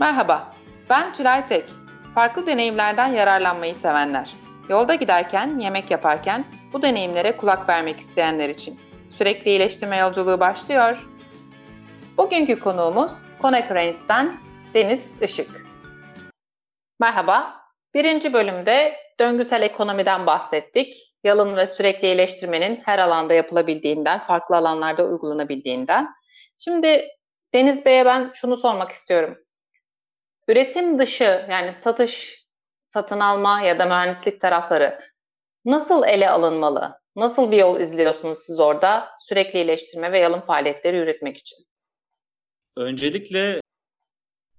Merhaba, ben Tülay Tek. Farklı deneyimlerden yararlanmayı sevenler. Yolda giderken, yemek yaparken bu deneyimlere kulak vermek isteyenler için. Sürekli iyileştirme yolculuğu başlıyor. Bugünkü konuğumuz Konecranes'ten Deniz Işık. Merhaba, birinci bölümde döngüsel ekonomiden bahsettik. Yalın ve sürekli iyileştirmenin her alanda yapılabildiğinden, farklı alanlarda uygulanabildiğinden. Şimdi Deniz Bey'e ben şunu sormak istiyorum. Üretim dışı yani satış, satın alma ya da mühendislik tarafları nasıl ele alınmalı? Nasıl bir yol izliyorsunuz siz orada sürekli iyileştirme ve yalın faaliyetleri üretmek için? Öncelikle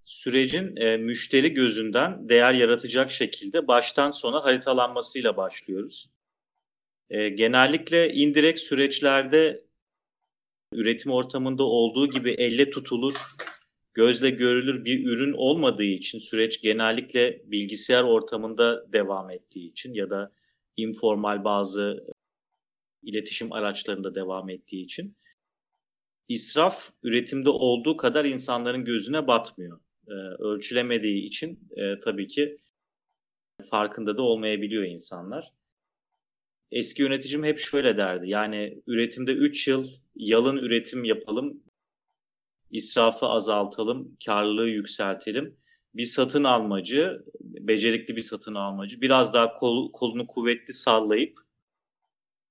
sürecin e, müşteri gözünden değer yaratacak şekilde baştan sona haritalanmasıyla başlıyoruz. E, genellikle indirekt süreçlerde üretim ortamında olduğu gibi elle tutulur, gözle görülür bir ürün olmadığı için süreç genellikle bilgisayar ortamında devam ettiği için ya da informal bazı iletişim araçlarında devam ettiği için israf üretimde olduğu kadar insanların gözüne batmıyor. Ee, ölçülemediği için e, tabii ki farkında da olmayabiliyor insanlar. Eski yöneticim hep şöyle derdi. Yani üretimde 3 yıl yalın üretim yapalım, israfı azaltalım, karlılığı yükseltelim. Bir satın almacı, becerikli bir satın almacı biraz daha kol, kolunu kuvvetli sallayıp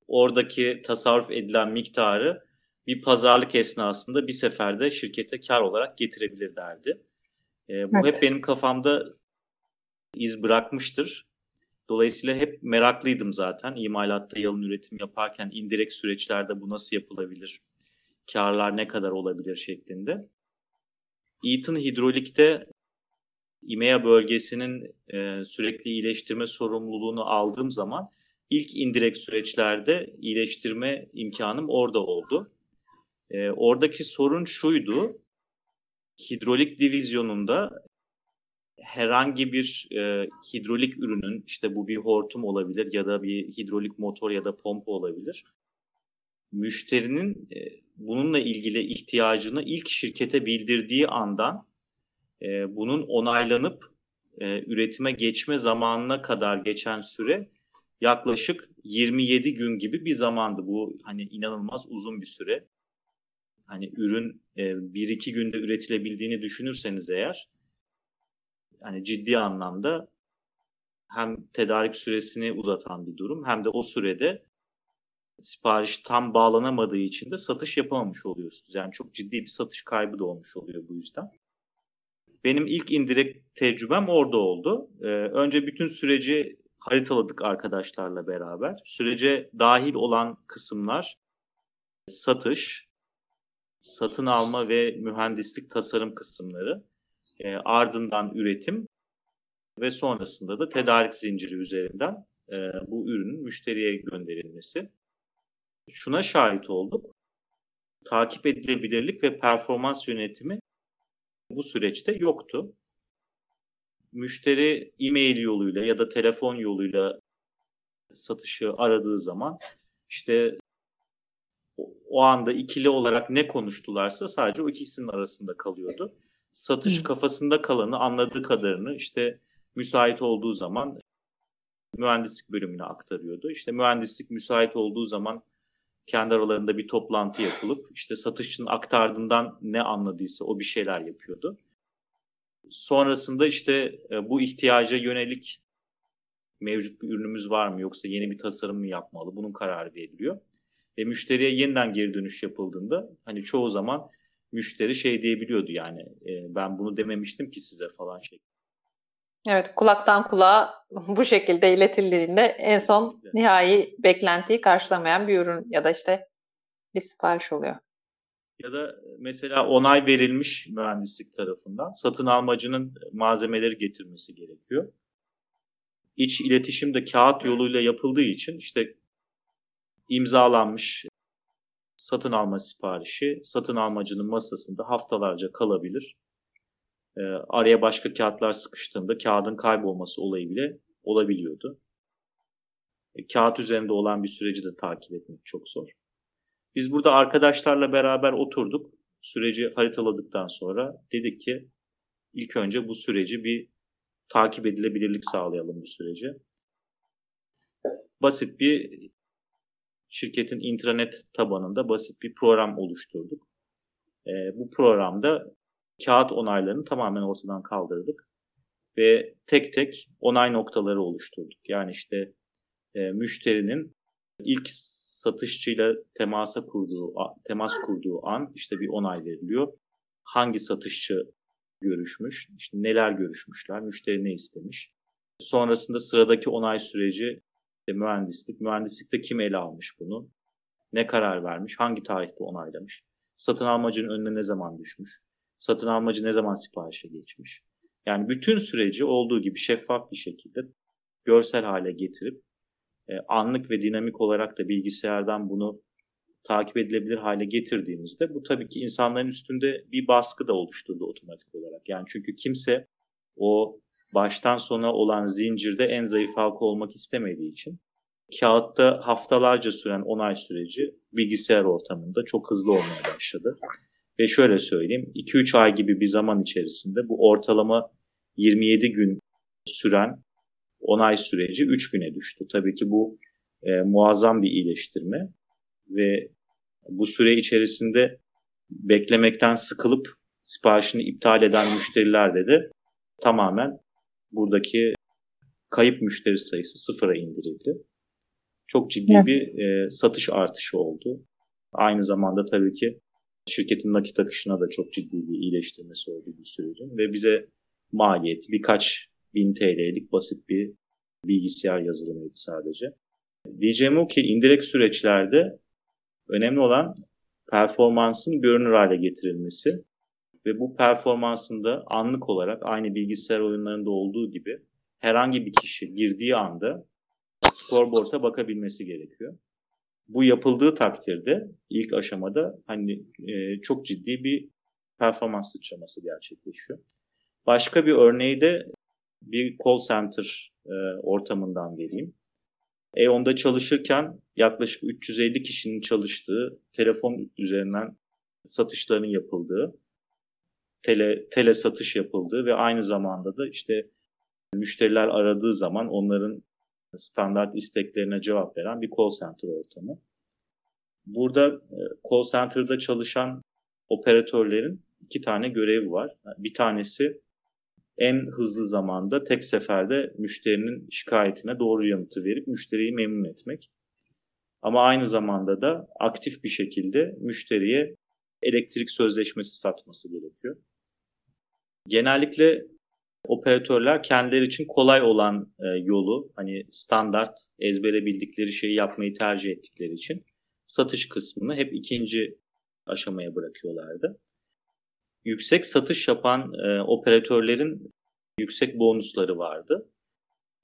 oradaki tasarruf edilen miktarı bir pazarlık esnasında bir seferde şirkete kar olarak getirebilir derdi. E, bu evet. hep benim kafamda iz bırakmıştır. Dolayısıyla hep meraklıydım zaten. İmalatta yalın üretim yaparken indirekt süreçlerde bu nasıl yapılabilir? Karlar ne kadar olabilir şeklinde. Eaton Hidrolik'te İMEA bölgesinin e, sürekli iyileştirme sorumluluğunu aldığım zaman ilk indirekt süreçlerde iyileştirme imkanım orada oldu. E, oradaki sorun şuydu. Hidrolik divizyonunda herhangi bir e, hidrolik ürünün işte bu bir hortum olabilir ya da bir hidrolik motor ya da pompa olabilir. Müşterinin e, bununla ilgili ihtiyacını ilk şirkete bildirdiği andan e, bunun onaylanıp e, üretime geçme zamanına kadar geçen süre yaklaşık 27 gün gibi bir zamandı. Bu hani inanılmaz uzun bir süre. Hani ürün e, 1-2 günde üretilebildiğini düşünürseniz eğer hani ciddi anlamda hem tedarik süresini uzatan bir durum hem de o sürede sipariş tam bağlanamadığı için de satış yapamamış oluyorsunuz. Yani çok ciddi bir satış kaybı da olmuş oluyor bu yüzden. Benim ilk indirekt tecrübem orada oldu. Ee, önce bütün süreci haritaladık arkadaşlarla beraber. Sürece dahil olan kısımlar satış, satın alma ve mühendislik tasarım kısımları. E, ardından üretim ve sonrasında da tedarik zinciri üzerinden e, bu ürünün müşteriye gönderilmesi. Şuna şahit olduk. Takip edilebilirlik ve performans yönetimi bu süreçte yoktu. Müşteri e-mail yoluyla ya da telefon yoluyla satışı aradığı zaman işte o anda ikili olarak ne konuştularsa sadece o ikisinin arasında kalıyordu satış kafasında kalanı anladığı kadarını işte müsait olduğu zaman mühendislik bölümüne aktarıyordu. İşte mühendislik müsait olduğu zaman kendi aralarında bir toplantı yapılıp işte satışçının aktardığından ne anladıysa o bir şeyler yapıyordu. Sonrasında işte e, bu ihtiyaca yönelik mevcut bir ürünümüz var mı yoksa yeni bir tasarım mı yapmalı bunun kararı veriliyor. Ve müşteriye yeniden geri dönüş yapıldığında hani çoğu zaman müşteri şey diyebiliyordu yani e, ben bunu dememiştim ki size falan şey. Evet kulaktan kulağa bu şekilde iletildiğinde en son nihai beklentiyi karşılamayan bir ürün ya da işte bir sipariş oluyor. Ya da mesela onay verilmiş mühendislik tarafından satın almacının malzemeleri getirmesi gerekiyor. İç iletişim de kağıt yoluyla yapıldığı için işte imzalanmış satın alma siparişi satın almacının masasında haftalarca kalabilir. E, araya başka kağıtlar sıkıştığında kağıdın kaybolması olayı bile olabiliyordu. E, kağıt üzerinde olan bir süreci de takip etmek çok zor. Biz burada arkadaşlarla beraber oturduk. Süreci haritaladıktan sonra dedik ki ilk önce bu süreci bir takip edilebilirlik sağlayalım bu sürece. Basit bir şirketin intranet tabanında basit bir program oluşturduk. E, bu programda kağıt onaylarını tamamen ortadan kaldırdık ve tek tek onay noktaları oluşturduk. Yani işte e, müşterinin ilk satışçıyla temasa kurduğu temas kurduğu an işte bir onay veriliyor. Hangi satışçı görüşmüş, işte neler görüşmüşler, müşteri ne istemiş. Sonrasında sıradaki onay süreci işte mühendislik. Mühendislikte kim ele almış bunu? Ne karar vermiş? Hangi tarihte onaylamış? Satın almacının önüne ne zaman düşmüş? Satın almacı ne zaman siparişe geçmiş? Yani bütün süreci olduğu gibi şeffaf bir şekilde görsel hale getirip e, anlık ve dinamik olarak da bilgisayardan bunu takip edilebilir hale getirdiğimizde bu tabii ki insanların üstünde bir baskı da oluşturdu otomatik olarak. Yani çünkü kimse o baştan sona olan zincirde en zayıf halka olmak istemediği için kağıtta haftalarca süren onay süreci bilgisayar ortamında çok hızlı olmaya başladı. Ve şöyle söyleyeyim 2-3 ay gibi bir zaman içerisinde bu ortalama 27 gün süren onay süreci 3 güne düştü. Tabii ki bu e, muazzam bir iyileştirme ve bu süre içerisinde beklemekten sıkılıp siparişini iptal eden müşterilerde de tamamen buradaki kayıp müşteri sayısı sıfıra indirildi. Çok ciddi evet. bir e, satış artışı oldu. Aynı zamanda tabii ki şirketin nakit akışına da çok ciddi bir iyileştirmesi oldu bu sürecin ve bize maliyeti birkaç bin TL'lik basit bir bilgisayar yazılımıydı sadece. Diyeceğim o ki indirekt süreçlerde önemli olan performansın görünür hale getirilmesi ve bu performansında anlık olarak aynı bilgisayar oyunlarında olduğu gibi herhangi bir kişi girdiği anda scoreboard'a bakabilmesi gerekiyor. Bu yapıldığı takdirde ilk aşamada hani e, çok ciddi bir performans sıçraması gerçekleşiyor. Başka bir örneği de bir call center e, ortamından vereyim. E10'da çalışırken yaklaşık 350 kişinin çalıştığı, telefon üzerinden satışların yapıldığı, tele, tele satış yapıldığı ve aynı zamanda da işte müşteriler aradığı zaman onların standart isteklerine cevap veren bir call center ortamı. Burada e, call center'da çalışan operatörlerin iki tane görevi var. Bir tanesi en hızlı zamanda tek seferde müşterinin şikayetine doğru yanıtı verip müşteriyi memnun etmek. Ama aynı zamanda da aktif bir şekilde müşteriye elektrik sözleşmesi satması gerekiyor. Genellikle operatörler kendileri için kolay olan e, yolu hani standart ezbere bildikleri şeyi yapmayı tercih ettikleri için satış kısmını hep ikinci aşamaya bırakıyorlardı yüksek satış yapan e, operatörlerin yüksek bonusları vardı.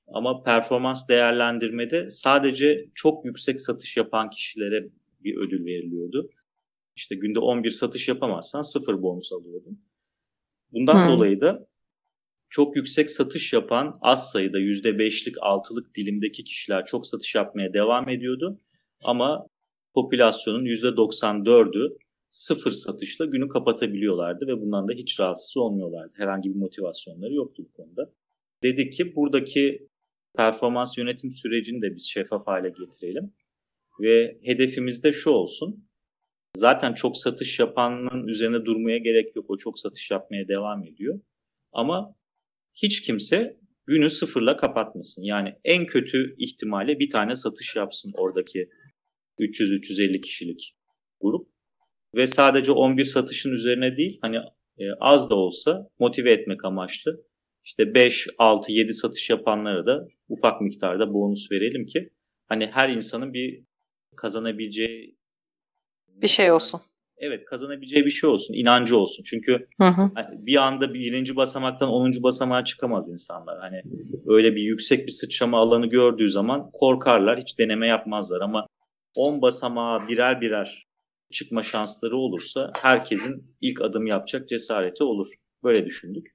Ama performans değerlendirmede sadece çok yüksek satış yapan kişilere bir ödül veriliyordu. İşte günde 11 satış yapamazsan sıfır bonus alıyordun. Bundan hmm. dolayı da çok yüksek satış yapan az sayıda %5'lik 6'lık dilimdeki kişiler çok satış yapmaya devam ediyordu. Ama popülasyonun %94'ü sıfır satışla günü kapatabiliyorlardı ve bundan da hiç rahatsız olmuyorlardı. Herhangi bir motivasyonları yoktu bu konuda. Dedik ki buradaki performans yönetim sürecini de biz şeffaf hale getirelim. Ve hedefimiz de şu olsun. Zaten çok satış yapanın üzerine durmaya gerek yok. O çok satış yapmaya devam ediyor. Ama hiç kimse günü sıfırla kapatmasın. Yani en kötü ihtimalle bir tane satış yapsın oradaki 300-350 kişilik grup ve sadece 11 satışın üzerine değil hani e, az da olsa motive etmek amaçlı işte 5, 6, 7 satış yapanlara da ufak miktarda bonus verelim ki hani her insanın bir kazanabileceği bir şey olsun. Evet kazanabileceği bir şey olsun, inancı olsun. Çünkü hı hı. Hani bir anda birinci basamaktan onuncu basamağa çıkamaz insanlar. Hani öyle bir yüksek bir sıçrama alanı gördüğü zaman korkarlar, hiç deneme yapmazlar. Ama 10 basamağa birer birer çıkma şansları olursa herkesin ilk adım yapacak cesareti olur. Böyle düşündük.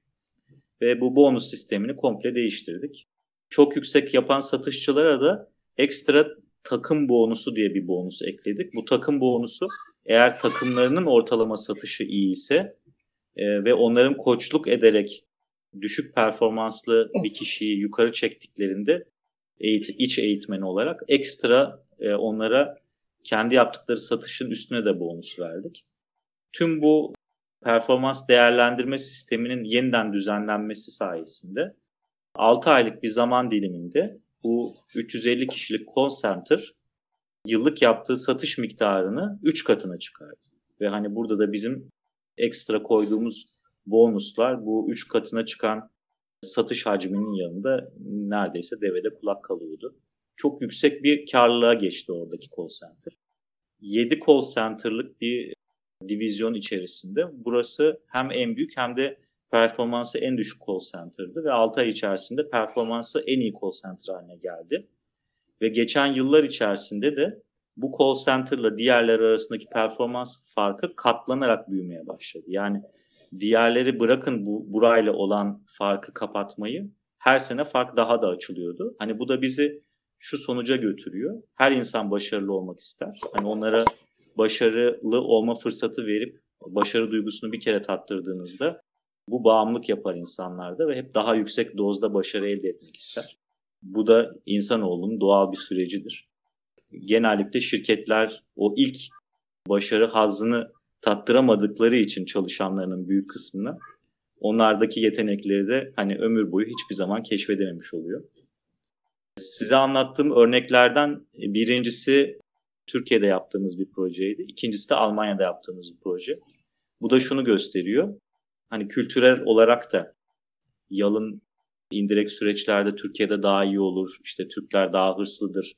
Ve bu bonus sistemini komple değiştirdik. Çok yüksek yapan satışçılara da ekstra takım bonusu diye bir bonus ekledik. Bu takım bonusu eğer takımlarının ortalama satışı iyi ise e, ve onların koçluk ederek düşük performanslı bir kişiyi yukarı çektiklerinde eğit iç eğitmen olarak ekstra e, onlara kendi yaptıkları satışın üstüne de bonus verdik. Tüm bu performans değerlendirme sisteminin yeniden düzenlenmesi sayesinde 6 aylık bir zaman diliminde bu 350 kişilik call center yıllık yaptığı satış miktarını 3 katına çıkardı. Ve hani burada da bizim ekstra koyduğumuz bonuslar bu 3 katına çıkan satış hacminin yanında neredeyse devede kulak kalıyordu. Çok yüksek bir karlılığa geçti oradaki call center. 7 call center'lık bir divizyon içerisinde burası hem en büyük hem de performansı en düşük call center'dı ve 6 ay içerisinde performansı en iyi call center haline geldi. Ve geçen yıllar içerisinde de bu call center'la diğerler arasındaki performans farkı katlanarak büyümeye başladı. Yani diğerleri bırakın bu burayla olan farkı kapatmayı her sene fark daha da açılıyordu. Hani bu da bizi şu sonuca götürüyor. Her insan başarılı olmak ister. Hani onlara başarılı olma fırsatı verip başarı duygusunu bir kere tattırdığınızda bu bağımlılık yapar insanlarda ve hep daha yüksek dozda başarı elde etmek ister. Bu da insanoğlunun doğal bir sürecidir. Genellikle şirketler o ilk başarı hazını tattıramadıkları için çalışanlarının büyük kısmına onlardaki yetenekleri de hani ömür boyu hiçbir zaman keşfedememiş oluyor. Size anlattığım örneklerden birincisi Türkiye'de yaptığımız bir projeydi. İkincisi de Almanya'da yaptığımız bir proje. Bu da şunu gösteriyor. Hani kültürel olarak da yalın indirekt süreçlerde Türkiye'de daha iyi olur. İşte Türkler daha hırslıdır.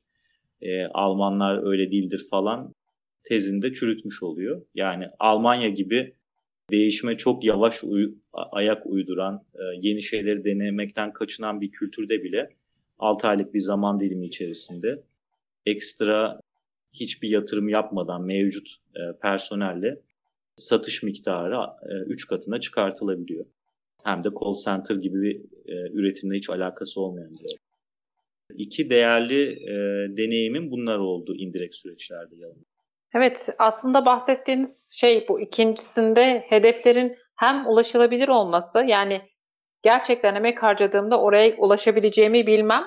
E, Almanlar öyle değildir falan tezinde çürütmüş oluyor. Yani Almanya gibi değişime çok yavaş uy- ayak uyduran, e, yeni şeyleri denemekten kaçınan bir kültürde bile 6 aylık bir zaman dilimi içerisinde ekstra hiçbir yatırım yapmadan mevcut e, personelle satış miktarı 3 e, katına çıkartılabiliyor. Hem de call center gibi bir e, üretimle hiç alakası olmayan bir İki değerli e, deneyimin bunlar oldu indirekt süreçlerde yanında. Evet aslında bahsettiğiniz şey bu ikincisinde hedeflerin hem ulaşılabilir olması yani gerçekten emek harcadığımda oraya ulaşabileceğimi bilmem.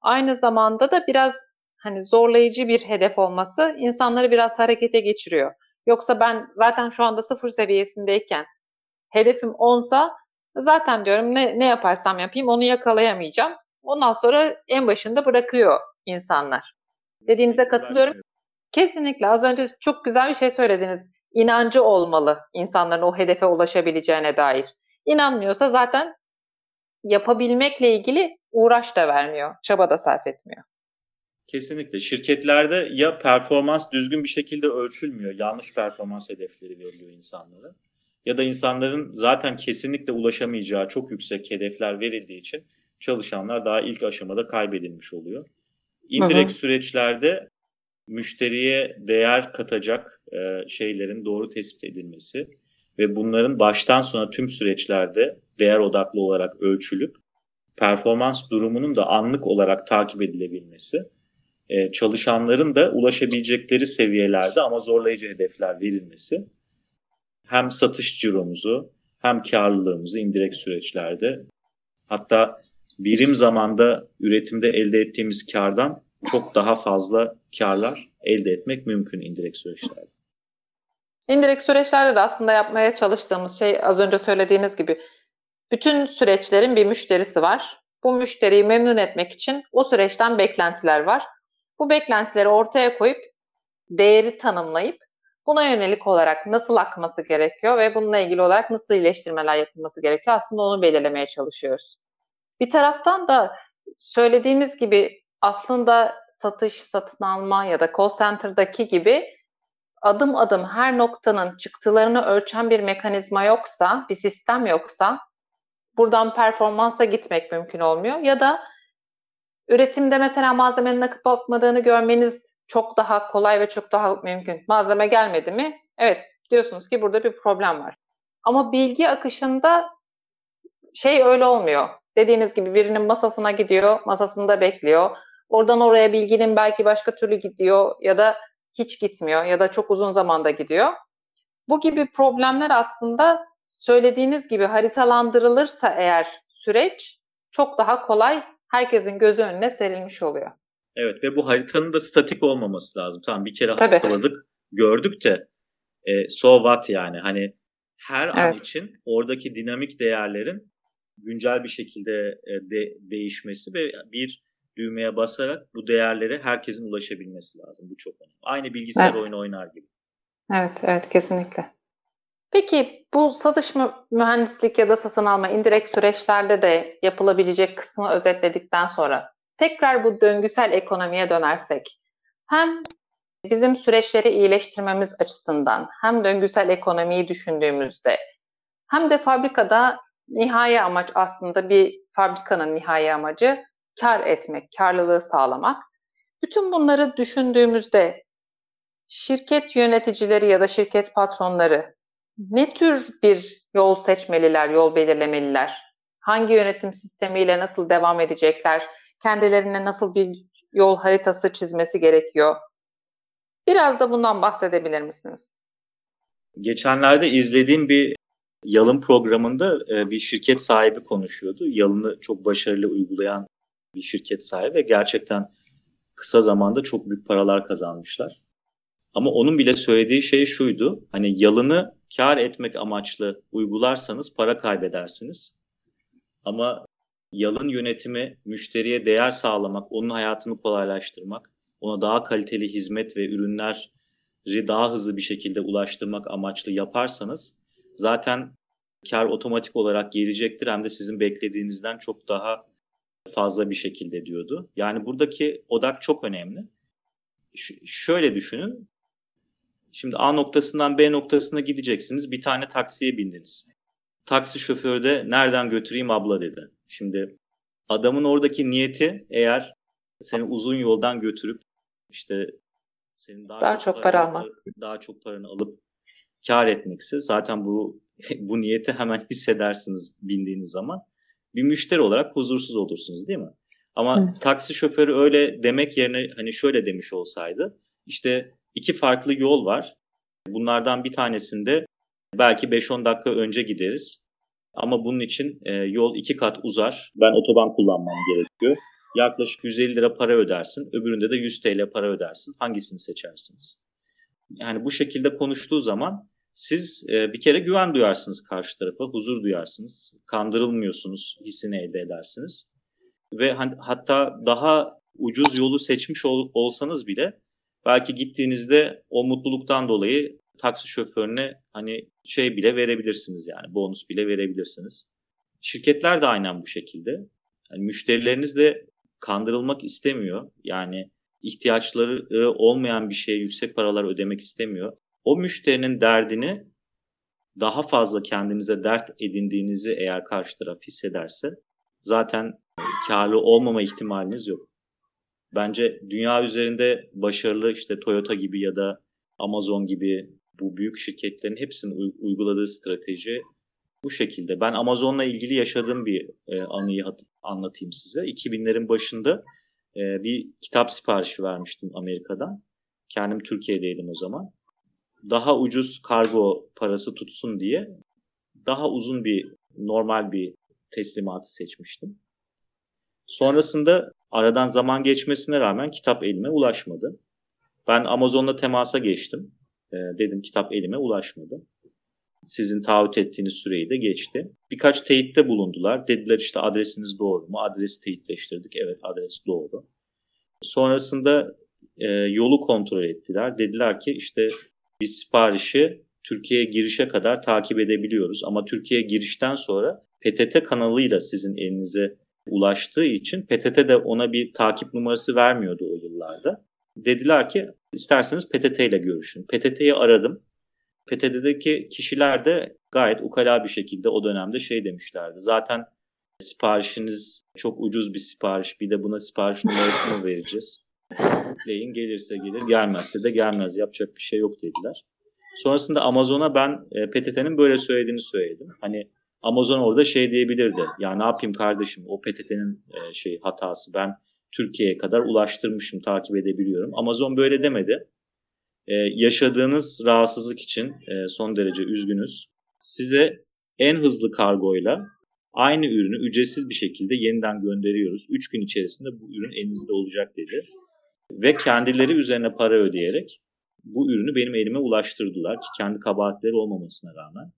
Aynı zamanda da biraz hani zorlayıcı bir hedef olması insanları biraz harekete geçiriyor. Yoksa ben zaten şu anda sıfır seviyesindeyken hedefim 10'sa zaten diyorum ne, ne yaparsam yapayım onu yakalayamayacağım. Ondan sonra en başında bırakıyor insanlar. Dediğinize katılıyorum. Kesinlikle az önce çok güzel bir şey söylediniz. İnancı olmalı insanların o hedefe ulaşabileceğine dair. İnanmıyorsa zaten yapabilmekle ilgili uğraş da vermiyor, çaba da sarf etmiyor. Kesinlikle. Şirketlerde ya performans düzgün bir şekilde ölçülmüyor, yanlış performans hedefleri veriliyor insanlara. Ya da insanların zaten kesinlikle ulaşamayacağı çok yüksek hedefler verildiği için çalışanlar daha ilk aşamada kaybedilmiş oluyor. İndirekt hı. süreçlerde müşteriye değer katacak e, şeylerin doğru tespit edilmesi ve bunların baştan sona tüm süreçlerde değer odaklı olarak ölçülüp performans durumunun da anlık olarak takip edilebilmesi e, çalışanların da ulaşabilecekleri seviyelerde ama zorlayıcı hedefler verilmesi hem satış ciromuzu hem karlılığımızı indirekt süreçlerde hatta birim zamanda üretimde elde ettiğimiz kardan çok daha fazla karlar elde etmek mümkün indirekt süreçlerde. İndirekt süreçlerde de aslında yapmaya çalıştığımız şey az önce söylediğiniz gibi bütün süreçlerin bir müşterisi var. Bu müşteriyi memnun etmek için o süreçten beklentiler var. Bu beklentileri ortaya koyup değeri tanımlayıp buna yönelik olarak nasıl akması gerekiyor ve bununla ilgili olarak nasıl iyileştirmeler yapılması gerekiyor aslında onu belirlemeye çalışıyoruz. Bir taraftan da söylediğiniz gibi aslında satış, satın alma ya da call center'daki gibi adım adım her noktanın çıktılarını ölçen bir mekanizma yoksa, bir sistem yoksa buradan performansa gitmek mümkün olmuyor. Ya da üretimde mesela malzemenin akıp akmadığını görmeniz çok daha kolay ve çok daha mümkün. Malzeme gelmedi mi? Evet diyorsunuz ki burada bir problem var. Ama bilgi akışında şey öyle olmuyor. Dediğiniz gibi birinin masasına gidiyor, masasında bekliyor. Oradan oraya bilginin belki başka türlü gidiyor ya da hiç gitmiyor ya da çok uzun zamanda gidiyor. Bu gibi problemler aslında söylediğiniz gibi haritalandırılırsa eğer süreç çok daha kolay herkesin gözü önüne serilmiş oluyor. Evet ve bu haritanın da statik olmaması lazım. Tamam bir kere Tabii. haritaladık, gördük de e, so what yani hani her evet. an için oradaki dinamik değerlerin güncel bir şekilde e, de, değişmesi ve bir düğmeye basarak bu değerlere herkesin ulaşabilmesi lazım. Bu çok önemli. Aynı bilgisayar evet. oyunu oynar gibi. Evet, evet kesinlikle. Peki bu satış mühendislik ya da satın alma indirekt süreçlerde de yapılabilecek kısmı özetledikten sonra tekrar bu döngüsel ekonomiye dönersek hem bizim süreçleri iyileştirmemiz açısından hem döngüsel ekonomiyi düşündüğümüzde hem de fabrikada nihai amaç aslında bir fabrikanın nihai amacı kar etmek, karlılığı sağlamak. Bütün bunları düşündüğümüzde şirket yöneticileri ya da şirket patronları ne tür bir yol seçmeliler, yol belirlemeliler? Hangi yönetim sistemiyle nasıl devam edecekler? Kendilerine nasıl bir yol haritası çizmesi gerekiyor? Biraz da bundan bahsedebilir misiniz? Geçenlerde izlediğim bir yalın programında e, bir şirket sahibi konuşuyordu. Yalını çok başarılı uygulayan bir şirket sahibi ve gerçekten kısa zamanda çok büyük paralar kazanmışlar. Ama onun bile söylediği şey şuydu. Hani yalını kar etmek amaçlı uygularsanız para kaybedersiniz. Ama yalın yönetimi müşteriye değer sağlamak, onun hayatını kolaylaştırmak, ona daha kaliteli hizmet ve ürünleri daha hızlı bir şekilde ulaştırmak amaçlı yaparsanız zaten kar otomatik olarak gelecektir hem de sizin beklediğinizden çok daha fazla bir şekilde diyordu. Yani buradaki odak çok önemli. Ş- şöyle düşünün. Şimdi A noktasından B noktasına gideceksiniz. Bir tane taksiye bindiniz. Taksi şoförü de nereden götüreyim abla dedi. Şimdi adamın oradaki niyeti eğer seni uzun yoldan götürüp işte senin daha, daha çok, çok para almak, daha çok paranı alıp kar etmekse zaten bu bu niyeti hemen hissedersiniz bindiğiniz zaman. Bir müşteri olarak huzursuz olursunuz değil mi? Ama evet. taksi şoförü öyle demek yerine hani şöyle demiş olsaydı işte iki farklı yol var. Bunlardan bir tanesinde belki 5-10 dakika önce gideriz. Ama bunun için e, yol iki kat uzar. Ben otoban kullanmam gerekiyor. Yaklaşık 150 lira para ödersin. Öbüründe de 100 TL para ödersin. Hangisini seçersiniz? Yani bu şekilde konuştuğu zaman siz e, bir kere güven duyarsınız karşı tarafa, huzur duyarsınız, kandırılmıyorsunuz hissini elde edersiniz. Ve hatta daha ucuz yolu seçmiş ol, olsanız bile belki gittiğinizde o mutluluktan dolayı taksi şoförüne hani şey bile verebilirsiniz yani bonus bile verebilirsiniz. Şirketler de aynen bu şekilde. Yani müşterileriniz de kandırılmak istemiyor. Yani ihtiyaçları olmayan bir şeye yüksek paralar ödemek istemiyor o müşterinin derdini daha fazla kendinize dert edindiğinizi eğer karşı taraf hissederse zaten karlı olmama ihtimaliniz yok. Bence dünya üzerinde başarılı işte Toyota gibi ya da Amazon gibi bu büyük şirketlerin hepsinin uyguladığı strateji bu şekilde. Ben Amazon'la ilgili yaşadığım bir e, anıyı anlatayım size. 2000'lerin başında e, bir kitap siparişi vermiştim Amerika'dan. Kendim Türkiye'deydim o zaman daha ucuz kargo parası tutsun diye daha uzun bir normal bir teslimatı seçmiştim. Sonrasında aradan zaman geçmesine rağmen kitap elime ulaşmadı. Ben Amazon'la temasa geçtim. E, dedim kitap elime ulaşmadı. Sizin taahhüt ettiğiniz süreyi de geçti. Birkaç teyitte bulundular. Dediler işte adresiniz doğru mu? Adresi teyitleştirdik. Evet adres doğru. Sonrasında e, yolu kontrol ettiler. Dediler ki işte biz siparişi Türkiye'ye girişe kadar takip edebiliyoruz. Ama Türkiye'ye girişten sonra PTT kanalıyla sizin elinize ulaştığı için PTT de ona bir takip numarası vermiyordu o yıllarda. Dediler ki isterseniz PTT ile görüşün. PTT'yi aradım. PTT'deki kişiler de gayet ukala bir şekilde o dönemde şey demişlerdi. Zaten siparişiniz çok ucuz bir sipariş. Bir de buna sipariş numarasını vereceğiz. Bekleyin gelirse gelir gelmezse de gelmez yapacak bir şey yok dediler. Sonrasında Amazon'a ben e, PTT'nin böyle söylediğini söyledim. Hani Amazon orada şey diyebilirdi. Ya ne yapayım kardeşim o PTT'nin e, şey hatası ben Türkiye'ye kadar ulaştırmışım takip edebiliyorum. Amazon böyle demedi. E, yaşadığınız rahatsızlık için e, son derece üzgünüz. Size en hızlı kargoyla aynı ürünü ücretsiz bir şekilde yeniden gönderiyoruz. 3 gün içerisinde bu ürün elinizde olacak dedi. Ve kendileri üzerine para ödeyerek bu ürünü benim elime ulaştırdılar ki kendi kabahatleri olmamasına rağmen.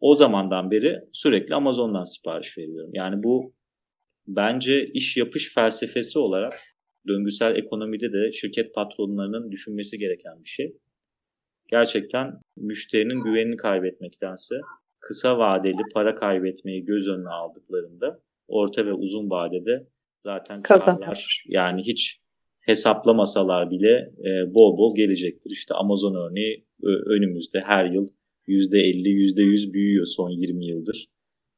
O zamandan beri sürekli Amazon'dan sipariş veriyorum. Yani bu bence iş yapış felsefesi olarak döngüsel ekonomide de şirket patronlarının düşünmesi gereken bir şey. Gerçekten müşterinin güvenini kaybetmektense kısa vadeli para kaybetmeyi göz önüne aldıklarında orta ve uzun vadede zaten kazanlar yani hiç hesaplamasalar bile e, bol bol gelecektir. İşte Amazon örneği önümüzde her yıl %50, %100 büyüyor son 20 yıldır.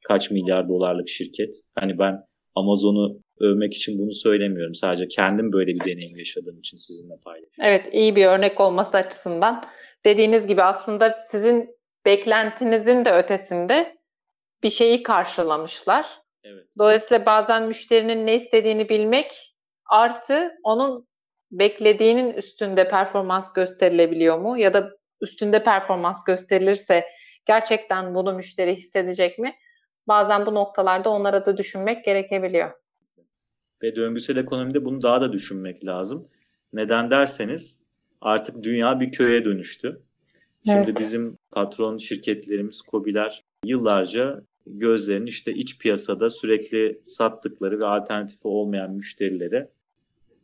Kaç milyar dolarlık şirket. Hani ben Amazon'u övmek için bunu söylemiyorum. Sadece kendim böyle bir deneyim yaşadığım için sizinle paylaşıyorum. Evet, iyi bir örnek olması açısından dediğiniz gibi aslında sizin beklentinizin de ötesinde bir şeyi karşılamışlar. Evet. Dolayısıyla bazen müşterinin ne istediğini bilmek artı onun beklediğinin üstünde performans gösterilebiliyor mu? Ya da üstünde performans gösterilirse gerçekten bunu müşteri hissedecek mi? Bazen bu noktalarda onlara da düşünmek gerekebiliyor. Ve döngüsel ekonomide bunu daha da düşünmek lazım. Neden derseniz artık dünya bir köye dönüştü. Şimdi evet. bizim patron şirketlerimiz, kobiler yıllarca gözlerini işte iç piyasada sürekli sattıkları ve alternatifi olmayan müşterilere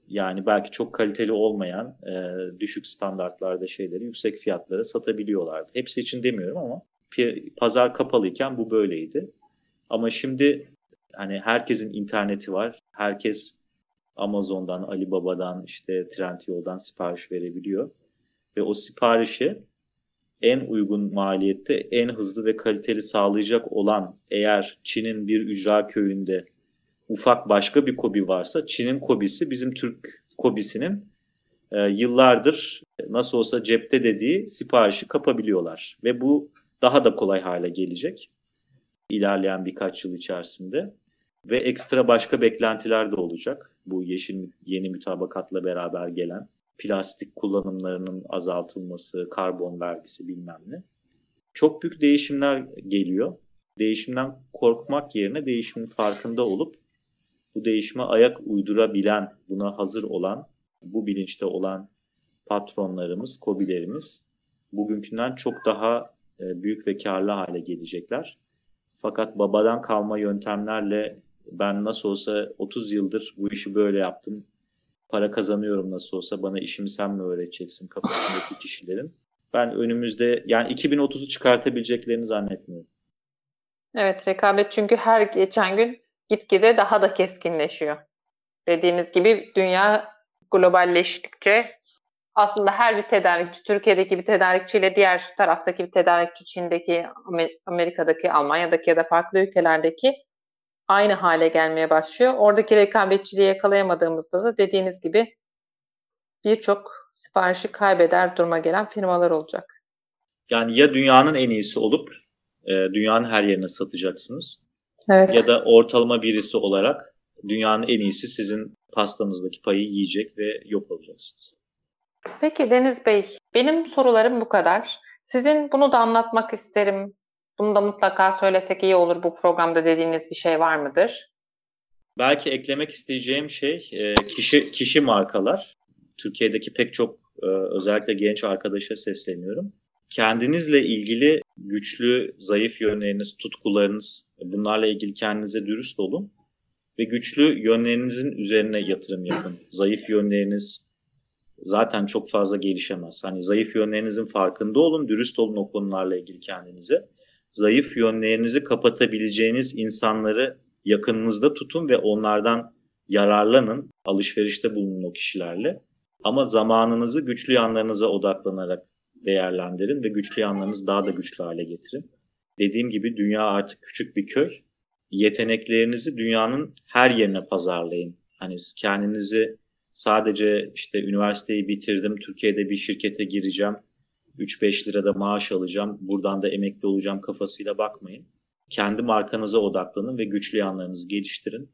yani belki çok kaliteli olmayan e, düşük standartlarda şeyleri yüksek fiyatlara satabiliyorlardı. Hepsi için demiyorum ama pazar kapalıyken bu böyleydi. Ama şimdi hani herkesin interneti var. Herkes Amazon'dan, Alibaba'dan, işte Trendyol'dan sipariş verebiliyor. Ve o siparişi en uygun maliyette en hızlı ve kaliteli sağlayacak olan eğer Çin'in bir ücra köyünde ufak başka bir kobi varsa Çin'in kobisi bizim Türk kobisinin e, yıllardır nasıl olsa cepte dediği siparişi kapabiliyorlar. Ve bu daha da kolay hale gelecek ilerleyen birkaç yıl içerisinde. Ve ekstra başka beklentiler de olacak bu yeşil yeni mütabakatla beraber gelen plastik kullanımlarının azaltılması, karbon vergisi bilmem ne. Çok büyük değişimler geliyor. Değişimden korkmak yerine değişimin farkında olup bu değişime ayak uydurabilen, buna hazır olan, bu bilinçte olan patronlarımız, kobilerimiz bugünkünden çok daha e, büyük ve karlı hale gelecekler. Fakat babadan kalma yöntemlerle ben nasıl olsa 30 yıldır bu işi böyle yaptım, para kazanıyorum nasıl olsa bana işimi sen mi öğreteceksin kafasındaki kişilerin. Ben önümüzde yani 2030'u çıkartabileceklerini zannetmiyorum. Evet rekabet çünkü her geçen gün gitgide daha da keskinleşiyor. Dediğiniz gibi dünya globalleştikçe aslında her bir tedarikçi, Türkiye'deki bir tedarikçiyle diğer taraftaki bir tedarikçi, Çin'deki, Amerika'daki, Almanya'daki ya da farklı ülkelerdeki aynı hale gelmeye başlıyor. Oradaki rekabetçiliği yakalayamadığımızda da dediğiniz gibi birçok siparişi kaybeder duruma gelen firmalar olacak. Yani ya dünyanın en iyisi olup e, dünyanın her yerine satacaksınız evet. ya da ortalama birisi olarak dünyanın en iyisi sizin pastanızdaki payı yiyecek ve yok olacaksınız. Peki Deniz Bey, benim sorularım bu kadar. Sizin bunu da anlatmak isterim. Bunu da mutlaka söylesek iyi olur bu programda dediğiniz bir şey var mıdır? Belki eklemek isteyeceğim şey e, kişi kişi markalar. Türkiye'deki pek çok e, özellikle genç arkadaşa sesleniyorum. Kendinizle ilgili güçlü, zayıf yönleriniz, tutkularınız, bunlarla ilgili kendinize dürüst olun ve güçlü yönlerinizin üzerine yatırım yapın. Zayıf yönleriniz zaten çok fazla gelişemez. Hani zayıf yönlerinizin farkında olun, dürüst olun o konularla ilgili kendinize zayıf yönlerinizi kapatabileceğiniz insanları yakınınızda tutun ve onlardan yararlanın. Alışverişte bulunun o kişilerle. Ama zamanınızı güçlü yanlarınıza odaklanarak değerlendirin ve güçlü yanlarınızı daha da güçlü hale getirin. Dediğim gibi dünya artık küçük bir köy. Yeteneklerinizi dünyanın her yerine pazarlayın. Hani kendinizi sadece işte üniversiteyi bitirdim, Türkiye'de bir şirkete gireceğim, 3-5 lirada maaş alacağım, buradan da emekli olacağım kafasıyla bakmayın. Kendi markanıza odaklanın ve güçlü yanlarınızı geliştirin.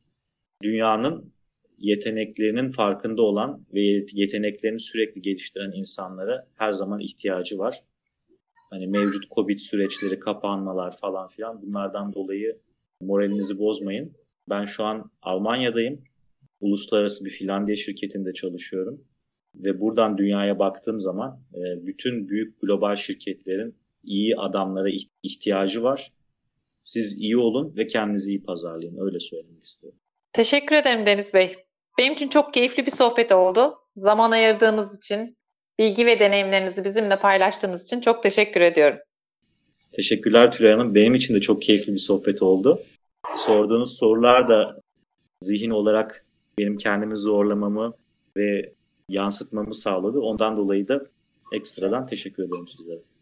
Dünyanın yeteneklerinin farkında olan ve yeteneklerini sürekli geliştiren insanlara her zaman ihtiyacı var. hani mevcut Covid süreçleri, kapanmalar falan filan bunlardan dolayı moralinizi bozmayın. Ben şu an Almanya'dayım. Uluslararası bir Finlandiya şirketinde çalışıyorum. Ve buradan dünyaya baktığım zaman e, bütün büyük global şirketlerin iyi adamlara ihtiyacı var. Siz iyi olun ve kendinizi iyi pazarlayın. Öyle söylemek istiyorum. Teşekkür ederim Deniz Bey. Benim için çok keyifli bir sohbet oldu. Zaman ayırdığınız için, bilgi ve deneyimlerinizi bizimle paylaştığınız için çok teşekkür ediyorum. Teşekkürler Tülay Hanım. Benim için de çok keyifli bir sohbet oldu. Sorduğunuz sorular da zihin olarak benim kendimi zorlamamı ve yansıtmamı sağladı. Ondan dolayı da ekstradan teşekkür ederim sizlere.